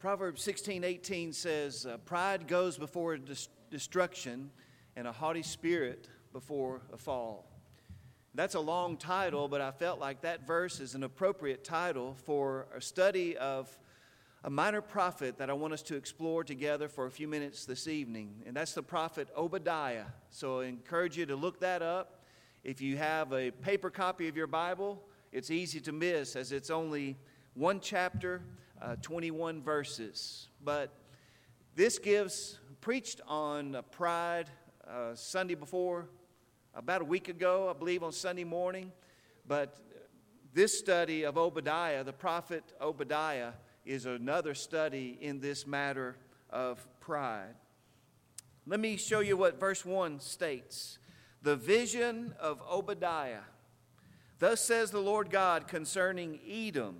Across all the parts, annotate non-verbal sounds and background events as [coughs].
Proverbs 16 18 says, uh, Pride goes before destruction, and a haughty spirit before a fall. That's a long title, but I felt like that verse is an appropriate title for a study of a minor prophet that I want us to explore together for a few minutes this evening, and that's the prophet Obadiah. So I encourage you to look that up. If you have a paper copy of your Bible, it's easy to miss as it's only one chapter uh, 21 verses. But this gives, preached on uh, pride uh, Sunday before, about a week ago, I believe, on Sunday morning. But this study of Obadiah, the prophet Obadiah, is another study in this matter of pride. Let me show you what verse 1 states The vision of Obadiah. Thus says the Lord God concerning Edom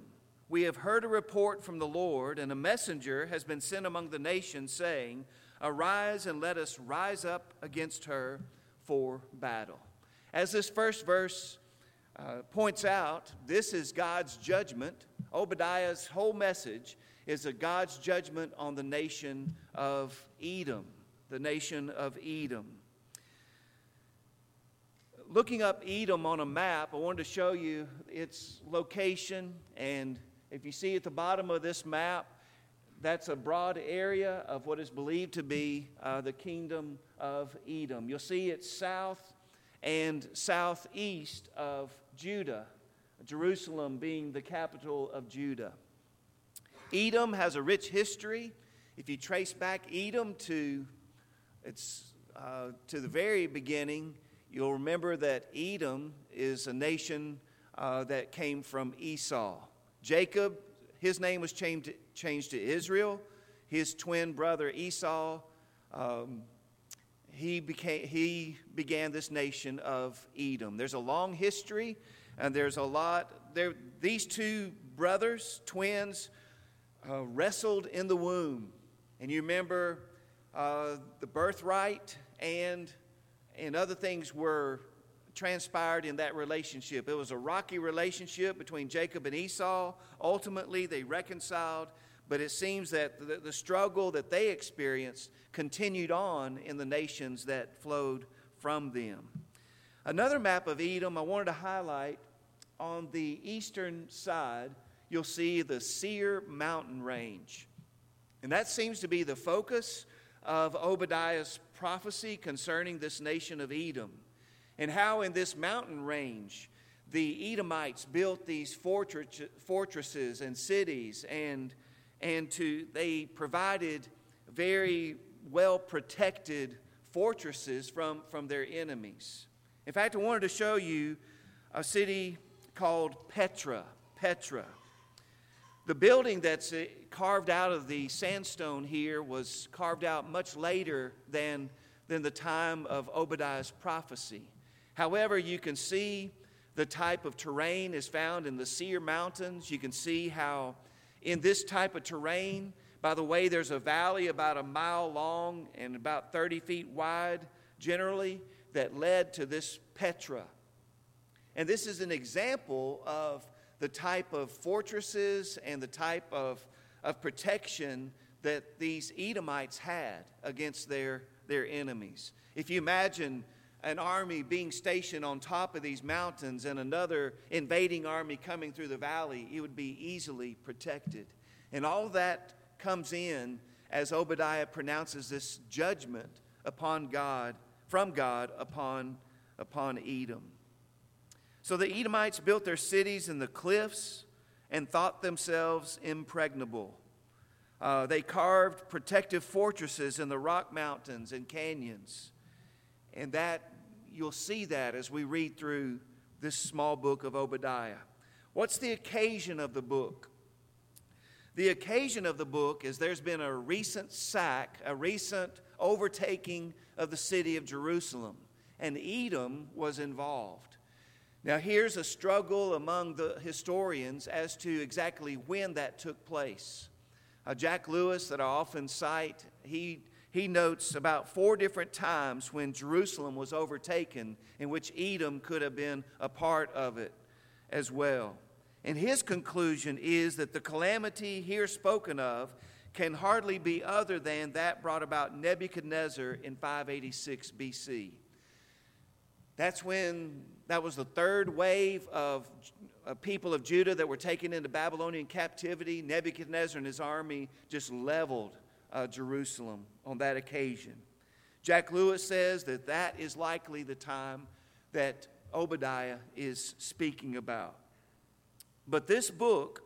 we have heard a report from the Lord, and a messenger has been sent among the nations, saying, Arise and let us rise up against her for battle. As this first verse uh, points out, this is God's judgment. Obadiah's whole message is a God's judgment on the nation of Edom, the nation of Edom. Looking up Edom on a map, I wanted to show you its location and if you see at the bottom of this map, that's a broad area of what is believed to be uh, the kingdom of Edom. You'll see it's south and southeast of Judah, Jerusalem being the capital of Judah. Edom has a rich history. If you trace back Edom to its uh, to the very beginning, you'll remember that Edom is a nation uh, that came from Esau. Jacob, his name was changed, changed to Israel. His twin brother Esau, um, he, became, he began this nation of Edom. There's a long history, and there's a lot. There, these two brothers, twins, uh, wrestled in the womb. And you remember uh, the birthright and, and other things were transpired in that relationship. It was a rocky relationship between Jacob and Esau. Ultimately, they reconciled, but it seems that the, the, struggle that they experienced continued on in the nations that flowed from them. Another map of Edom I wanted to highlight on the eastern side, you'll see the Seir mountain range. And that seems to be the focus of Obadiah's prophecy concerning this nation of Edom and how in this mountain range the Edomites built these fortresses and cities, and, and to, they provided very well protected fortresses from, from their enemies. In fact, I wanted to show you a city called Petra. Petra. The building that's uh, carved out of the sandstone here was carved out much later than, than the time of Obadiah's prophecy. However, you can see the type of terrain is found in the Seir Mountains. You can see how, in this type of terrain, by the way, there's a valley about a mile long and about 30 feet wide, generally, that led to this Petra. And this is an example of the type of fortresses and the type of, of protection that these Edomites had against their, their enemies. If you imagine an army being stationed on top of these mountains and another invading army coming through the valley, it would be easily protected. And all that comes in as Obadiah pronounces this judgment upon God, from God upon, upon Edom. So the Edomites built their cities in the cliffs and thought themselves impregnable. Uh, they carved protective fortresses in the rock mountains and canyons. And that you'll see that as we read through this small book of Obadiah. What's the occasion of the book? The occasion of the book is there's been a recent sack, a recent overtaking of the city of Jerusalem, and Edom was involved. Now, here's a struggle among the historians as to exactly when that took place. Uh, Jack Lewis, that I often cite, he he notes about four different times when Jerusalem was overtaken, in which Edom could have been a part of it as well. And his conclusion is that the calamity here spoken of can hardly be other than that brought about Nebuchadnezzar in 586 BC. That's when that was the third wave of people of Judah that were taken into Babylonian captivity. Nebuchadnezzar and his army just leveled uh, Jerusalem on that occasion. Jack Lewis says that that is likely the time that Obadiah is speaking about. But this book,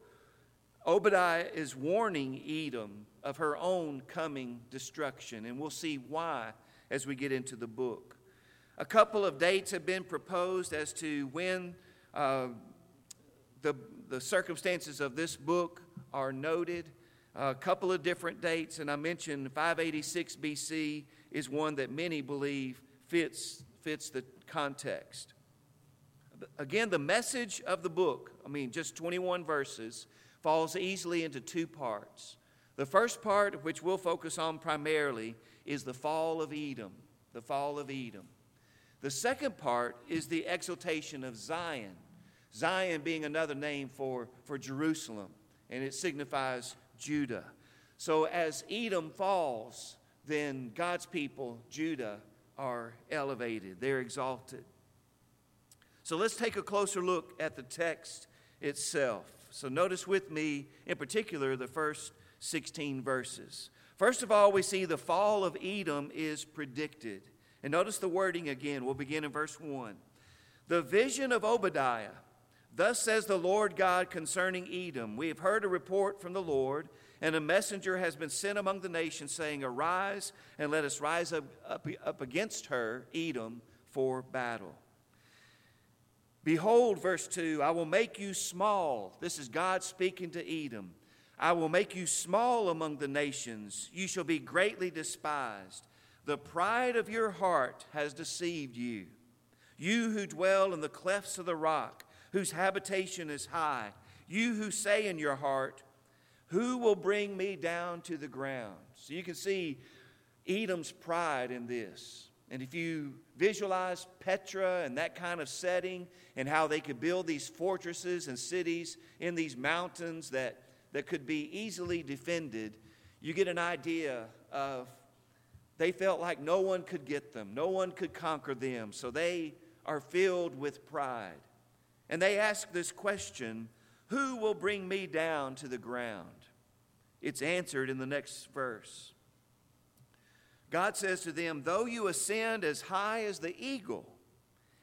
Obadiah is warning Edom of her own coming destruction, and we'll see why as we get into the book. A couple of dates have been proposed as to when uh, the, the circumstances of this book are noted. A couple of different dates, and I mentioned 586 BC is one that many believe fits, fits the context. Again, the message of the book, I mean, just 21 verses, falls easily into two parts. The first part, which we'll focus on primarily, is the fall of Edom. The fall of Edom. The second part is the exaltation of Zion. Zion being another name for, for Jerusalem, and it signifies Judah. So as Edom falls, then God's people, Judah, are elevated, they're exalted. So let's take a closer look at the text itself. So notice with me, in particular, the first 16 verses. First of all, we see the fall of Edom is predicted. And notice the wording again. We'll begin in verse 1. The vision of Obadiah. Thus says the Lord God concerning Edom We have heard a report from the Lord and a messenger has been sent among the nations, saying, Arise and let us rise up, up, up against her, Edom, for battle. Behold, verse 2 I will make you small. This is God speaking to Edom. I will make you small among the nations. You shall be greatly despised. The pride of your heart has deceived you. You who dwell in the clefts of the rock, whose habitation is high. You who say in your heart, who will bring me down to the ground? So you can see Edom's pride in this. And if you visualize Petra and that kind of setting and how they could build these fortresses and cities in these mountains that, that could be easily defended, you get an idea of they felt like no one could get them, no one could conquer them. So they are filled with pride. And they ask this question Who will bring me down to the ground? It's answered in the next verse. God says to them, Though you ascend as high as the eagle,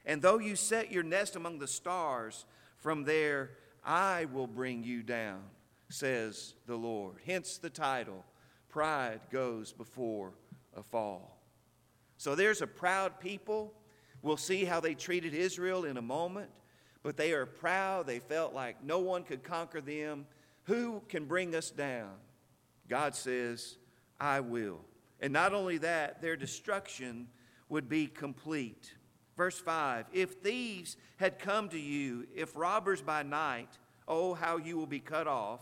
and though you set your nest among the stars, from there I will bring you down, says the Lord. Hence the title Pride Goes Before a Fall. So there's a proud people. We'll see how they treated Israel in a moment, but they are proud. They felt like no one could conquer them. Who can bring us down? God says, I will. And not only that, their destruction would be complete. Verse 5 If thieves had come to you, if robbers by night, oh, how you will be cut off,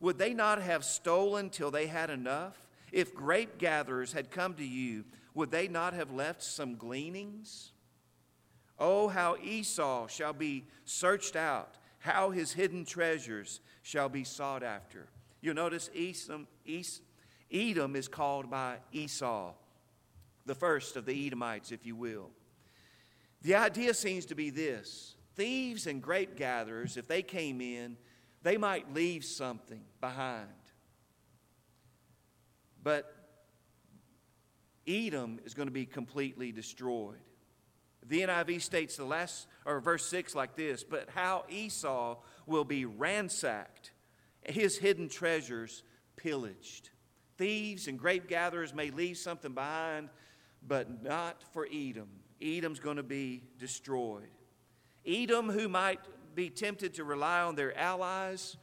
would they not have stolen till they had enough? If grape gatherers had come to you, would they not have left some gleanings? Oh, how Esau shall be searched out, how his hidden treasures shall be sought after. You'll notice Edom is called by Esau, the first of the Edomites, if you will. The idea seems to be this thieves and grape gatherers, if they came in, they might leave something behind. But Edom is going to be completely destroyed. The NIV states the last, or verse 6 like this But how Esau will be ransacked his hidden treasures pillaged. Thieves and grape gatherers may leave something behind, but not for Edom. Edom's going to be destroyed. Edom, who might be tempted to rely on their allies,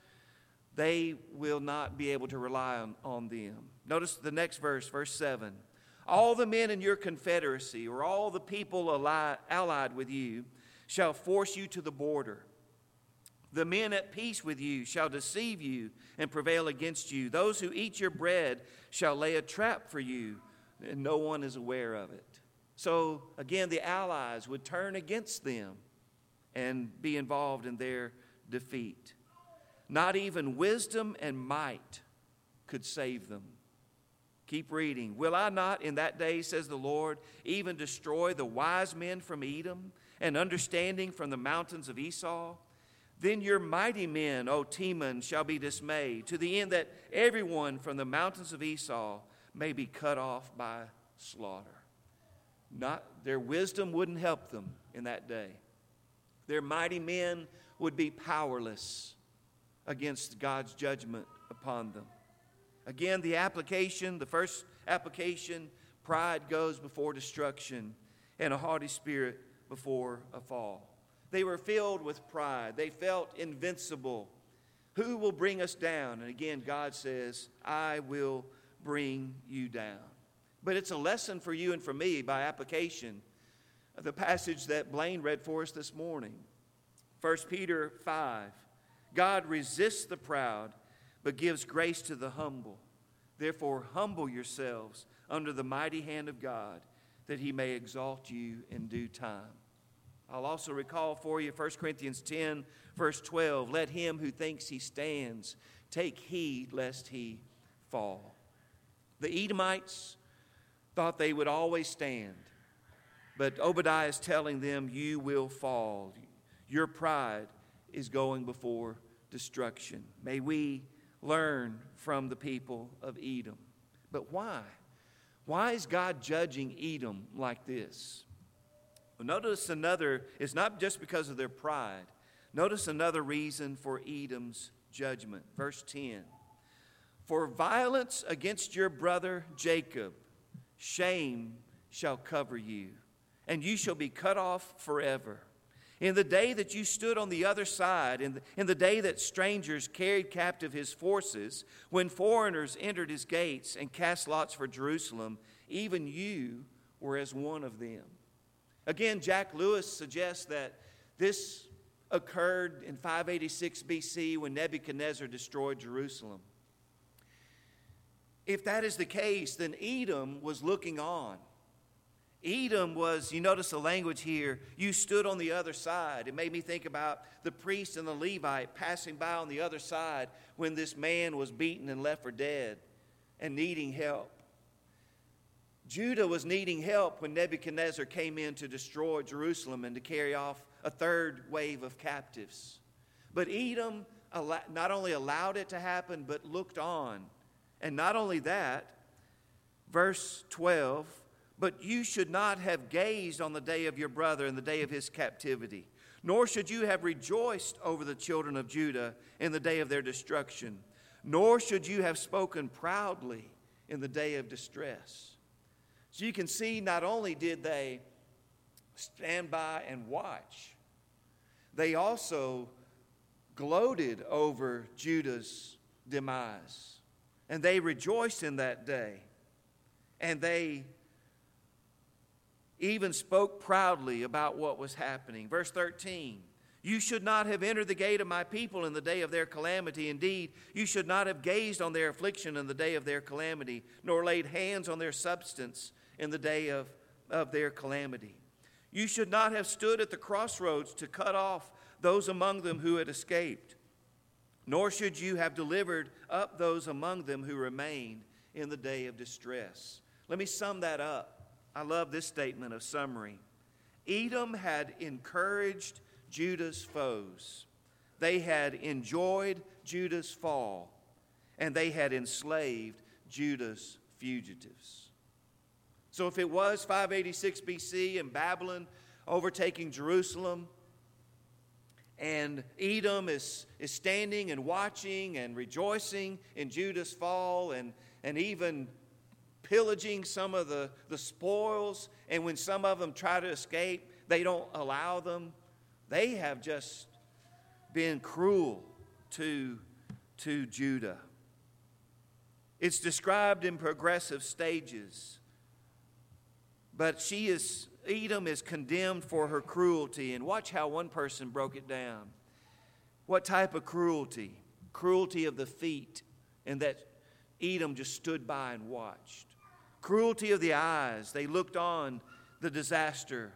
they will not be able to rely on, on them. Notice the next verse, verse 7. All the men in your confederacy, or all the people allied with you, shall force you to the border the men at peace with you shall deceive you and prevail against you. Those who eat your bread shall lay a trap for you, and no one is aware of it. So, again, the allies would turn against them and be involved in their defeat. Not even wisdom and might could save them. Keep reading. Will I not in that day, says the Lord, even destroy the wise men from Edom and understanding from the mountains of Esau? Then your mighty men, O Teman, shall be dismayed, to the end that everyone from the mountains of Esau may be cut off by slaughter. Not, their wisdom wouldn't help them in that day. Their mighty men would be powerless against God's judgment upon them. Again, the application, the first application, pride goes before destruction, and a haughty spirit before a fall. They were filled with pride. They felt invincible. Who will bring us down? And again, God says, I will bring you down. But it's a lesson for you and for me by application the passage that Blaine read for us this morning. 1 Peter 5. God resists the proud, but gives grace to the humble. Therefore, humble yourselves under the mighty hand of God, that he may exalt you in due time. I'll also recall for you 1 Corinthians 10, verse 12. Let him who thinks he stands take heed lest he fall. The Edomites thought they would always stand, but Obadiah is telling them, You will fall. Your pride is going before destruction. May we learn from the people of Edom. But why? Why is God judging Edom like this? Well, notice another, it's not just because of their pride. Notice another reason for Edom's judgment. Verse 10 For violence against your brother Jacob, shame shall cover you, and you shall be cut off forever. In the day that you stood on the other side, in the, in the day that strangers carried captive his forces, when foreigners entered his gates and cast lots for Jerusalem, even you were as one of them. Again, Jack Lewis suggests that this occurred in 586 BC when Nebuchadnezzar destroyed Jerusalem. If that is the case, then Edom was looking on. Edom was, you notice the language here, you stood on the other side. It made me think about the priest and the Levite passing by on the other side when this man was beaten and left for dead and needing help. Judah was needing help when Nebuchadnezzar came in to destroy Jerusalem and to carry off a third wave of captives. But Edom not only allowed it to happen, but looked on. And not only that, verse 12, but you should not have gazed on the day of your brother in the day of his captivity, nor should you have rejoiced over the children of Judah in the day of their destruction, nor should you have spoken proudly in the day of distress. So you can see, not only did they stand by and watch, they also gloated over Judah's demise. And they rejoiced in that day. And they even spoke proudly about what was happening. Verse 13 You should not have entered the gate of my people in the day of their calamity. Indeed, you should not have gazed on their affliction in the day of their calamity, nor laid hands on their substance in the day of, of their calamity. You should not have stood at the crossroads to cut off those among them who had escaped, nor should you have delivered up those among them who remained in the day of distress. Let me sum that up. I love this statement of summary. Edom had encouraged Judah's foes. They had enjoyed Judah's fall, and they had enslaved Judah's fugitives. So, if it was 586 BC and Babylon overtaking Jerusalem, and Edom is, is standing and watching and rejoicing in Judah's fall and, and even pillaging some of the, the spoils, and when some of them try to escape, they don't allow them. They have just been cruel to, to Judah. It's described in progressive stages. But she is, Edom is condemned for her cruelty. And watch how one person broke it down. What type of cruelty? Cruelty of the feet, and that Edom just stood by and watched cruelty of the eyes. They looked on the disaster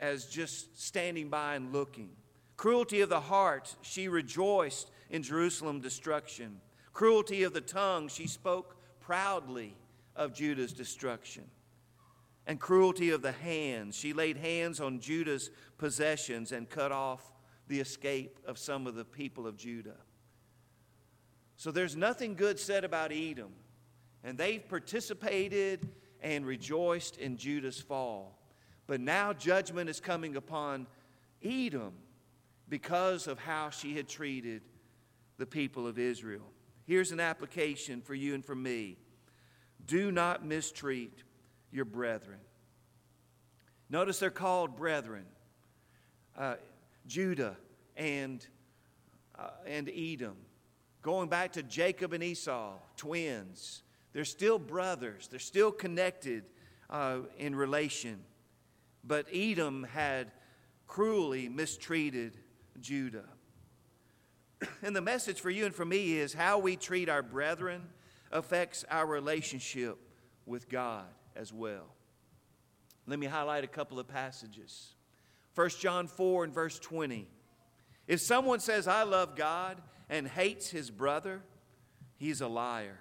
as just standing by and looking. Cruelty of the heart, she rejoiced in Jerusalem destruction. Cruelty of the tongue, she spoke proudly of Judah's destruction. And cruelty of the hands, she laid hands on Judah's possessions and cut off the escape of some of the people of Judah. So there's nothing good said about Edom. And they've participated and rejoiced in Judah's fall. But now judgment is coming upon Edom because of how she had treated the people of Israel. Here's an application for you and for me do not mistreat your brethren. Notice they're called brethren uh, Judah and, uh, and Edom. Going back to Jacob and Esau, twins. They're still brothers, they're still connected uh, in relation. But Edom had cruelly mistreated Judah. [clears throat] And the message for you and for me is how we treat our brethren affects our relationship with God as well. Let me highlight a couple of passages. 1 John 4 and verse 20. If someone says, I love God and hates his brother, he's a liar.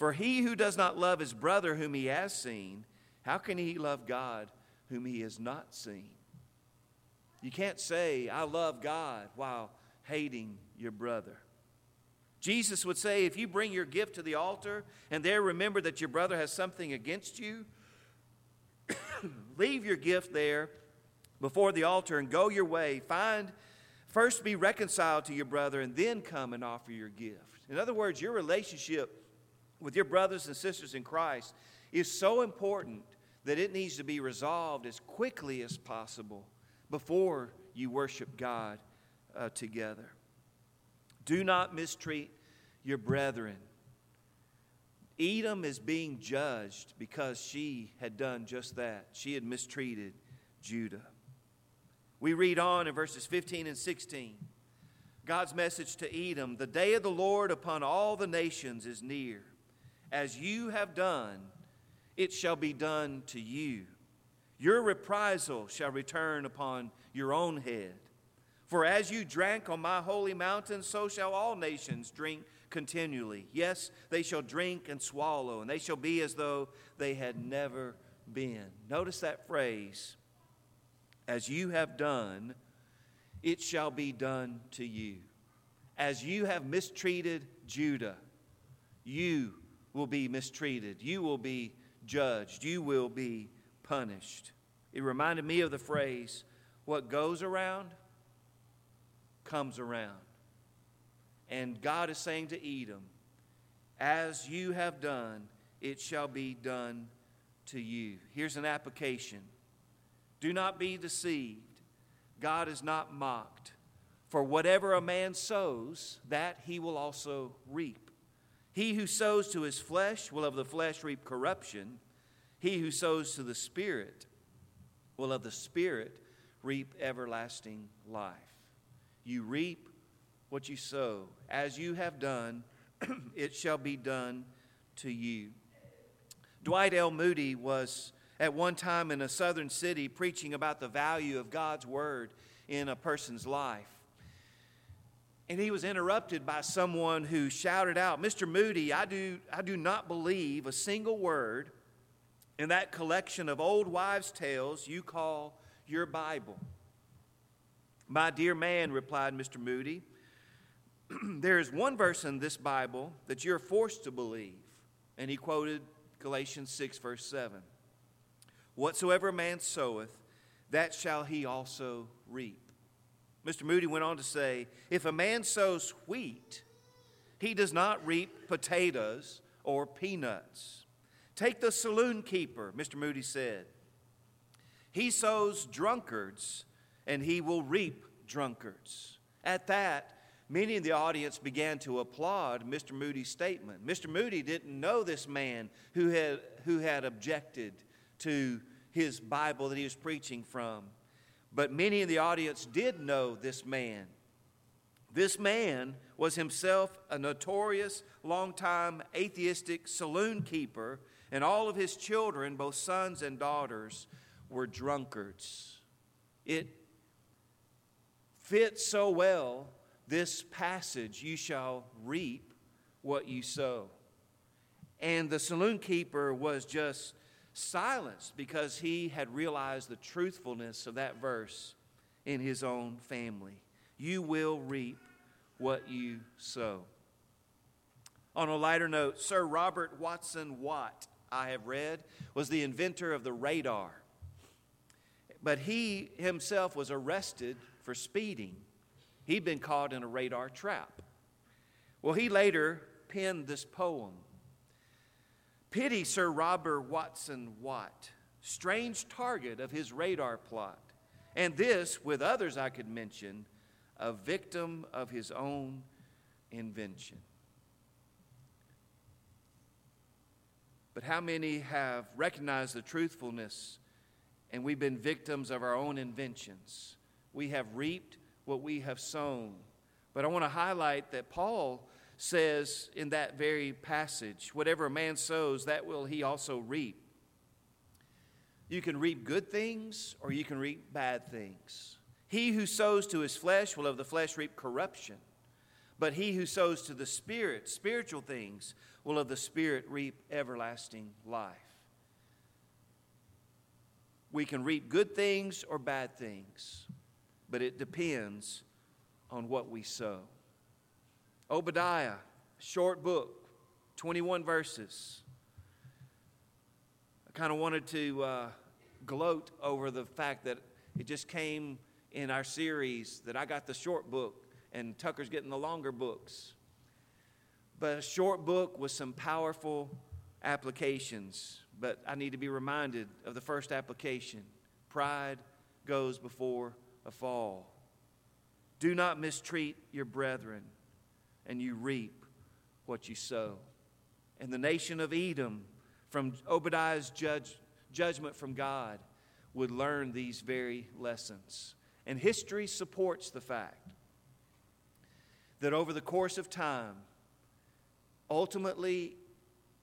For he who does not love his brother whom he has seen, how can he love God whom he has not seen? You can't say, I love God while hating your brother. Jesus would say, if you bring your gift to the altar and there remember that your brother has something against you, [coughs] leave your gift there before the altar and go your way. Find, first be reconciled to your brother and then come and offer your gift. In other words, your relationship with your brothers and sisters in Christ is so important that it needs to be resolved as quickly as possible before you worship God uh, together. Do not mistreat your brethren. Edom is being judged because she had done just that. She had mistreated Judah. We read on in verses 15 and 16. God's message to Edom The day of the Lord upon all the nations is near. As you have done, it shall be done to you. Your reprisal shall return upon your own head. For as you drank on my holy mountain, so shall all nations drink continually. Yes, they shall drink and swallow, and they shall be as though they had never been. Notice that phrase as you have done, it shall be done to you. As you have mistreated Judah, you will be mistreated. You will be judged. You will be punished. It reminded me of the phrase, what goes around comes around. And God is saying to Edom, As you have done, it shall be done to you. Here's an application Do not be deceived. God is not mocked. For whatever a man sows, that he will also reap. He who sows to his flesh will of the flesh reap corruption. He who sows to the Spirit will of the Spirit reap everlasting life. You reap what you sow. As you have done, [clears throat] it shall be done to you. Dwight L. Moody was at one time in a southern city preaching about the value of God's word in a person's life. And he was interrupted by someone who shouted out, Mr. Moody, I do, I do not believe a single word in that collection of old wives' tales you call your Bible. My dear man, replied Mr. Moody, [clears throat] there is one verse in this Bible that you're forced to believe. And he quoted Galatians 6, verse 7. Whatsoever a man soweth, that shall he also reap. Mr. Moody went on to say, If a man sows wheat, he does not reap potatoes or peanuts. Take the saloon keeper, Mr. Moody said. He sows drunkards, and he will reap drunkards. At that, many in the audience began to applaud Mr. Moody's statement. Mr. Moody didn't know this man who had, who had objected to his Bible that he was preaching from. But many in the audience did know this man. This man was himself a notorious, long-time atheistic saloon keeper, and all of his children, both sons and daughters, were drunkards. It fits so well this passage you shall reap what you sow. And the saloon keeper was just silenced because he had realized the truthfulness of that verse in his own family. You will reap what you sow. On a lighter note, Sir Robert Watson Watt, I have read, was the inventor of the radar. But he himself was arrested for speeding. He'd been caught in a radar trap. Well, he later penned this poem Pity Sir Robert Watson Watt, strange target of his radar plot. And this, with others I could mention, a victim of his own invention. But how many have recognized the truthfulness and we've been victims of our own inventions? We have reaped what we have sown. But I want to highlight that Paul says in that very passage whatever a man sows, that will he also reap. You can reap good things or you can reap bad things. He who sows to his flesh will of the flesh reap corruption. But he who sows to the Spirit, spiritual things, will of the Spirit reap everlasting life. We can reap good things or bad things, but it depends on what we sow. Obadiah, short book, 21 verses. I kind of wanted to uh, gloat over the fact that it just came in our series that I got the short book and Tucker's getting the longer books. But a short book with some powerful applications. But I need to be reminded of the first application pride goes before a fall. Do not mistreat your brethren, and you reap what you sow. And the nation of Edom, from Obadiah's judge, judgment from God, would learn these very lessons. And history supports the fact that over the course of time, ultimately,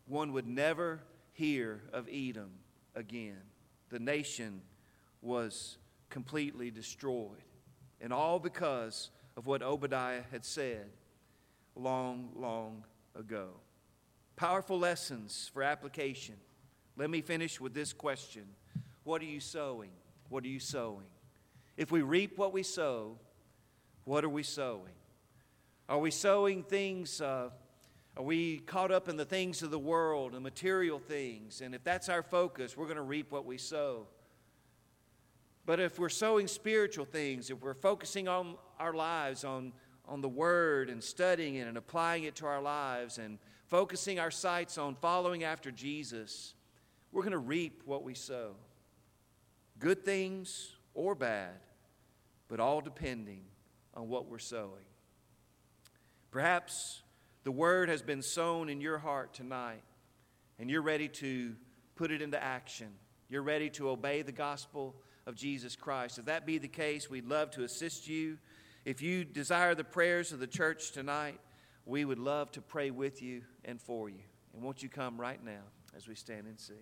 one would never hear of Edom again. The nation was completely destroyed. And all because of what Obadiah had said long, long ago. Powerful lessons for application. Let me finish with this question What are you sowing? What are you sowing? If we reap what we sow, what are we sowing? Are we sowing things? Uh, are we caught up in the things of the world and material things? And if that's our focus, we're going to reap what we sow. But if we're sowing spiritual things, if we're focusing on our lives, on, on the Word and studying it and applying it to our lives and focusing our sights on following after Jesus, we're going to reap what we sow. Good things or bad, but all depending on what we're sowing. Perhaps the word has been sown in your heart tonight, and you're ready to put it into action. You're ready to obey the gospel of Jesus Christ. If that be the case, we'd love to assist you. If you desire the prayers of the church tonight, we would love to pray with you and for you. And won't you come right now as we stand and sing?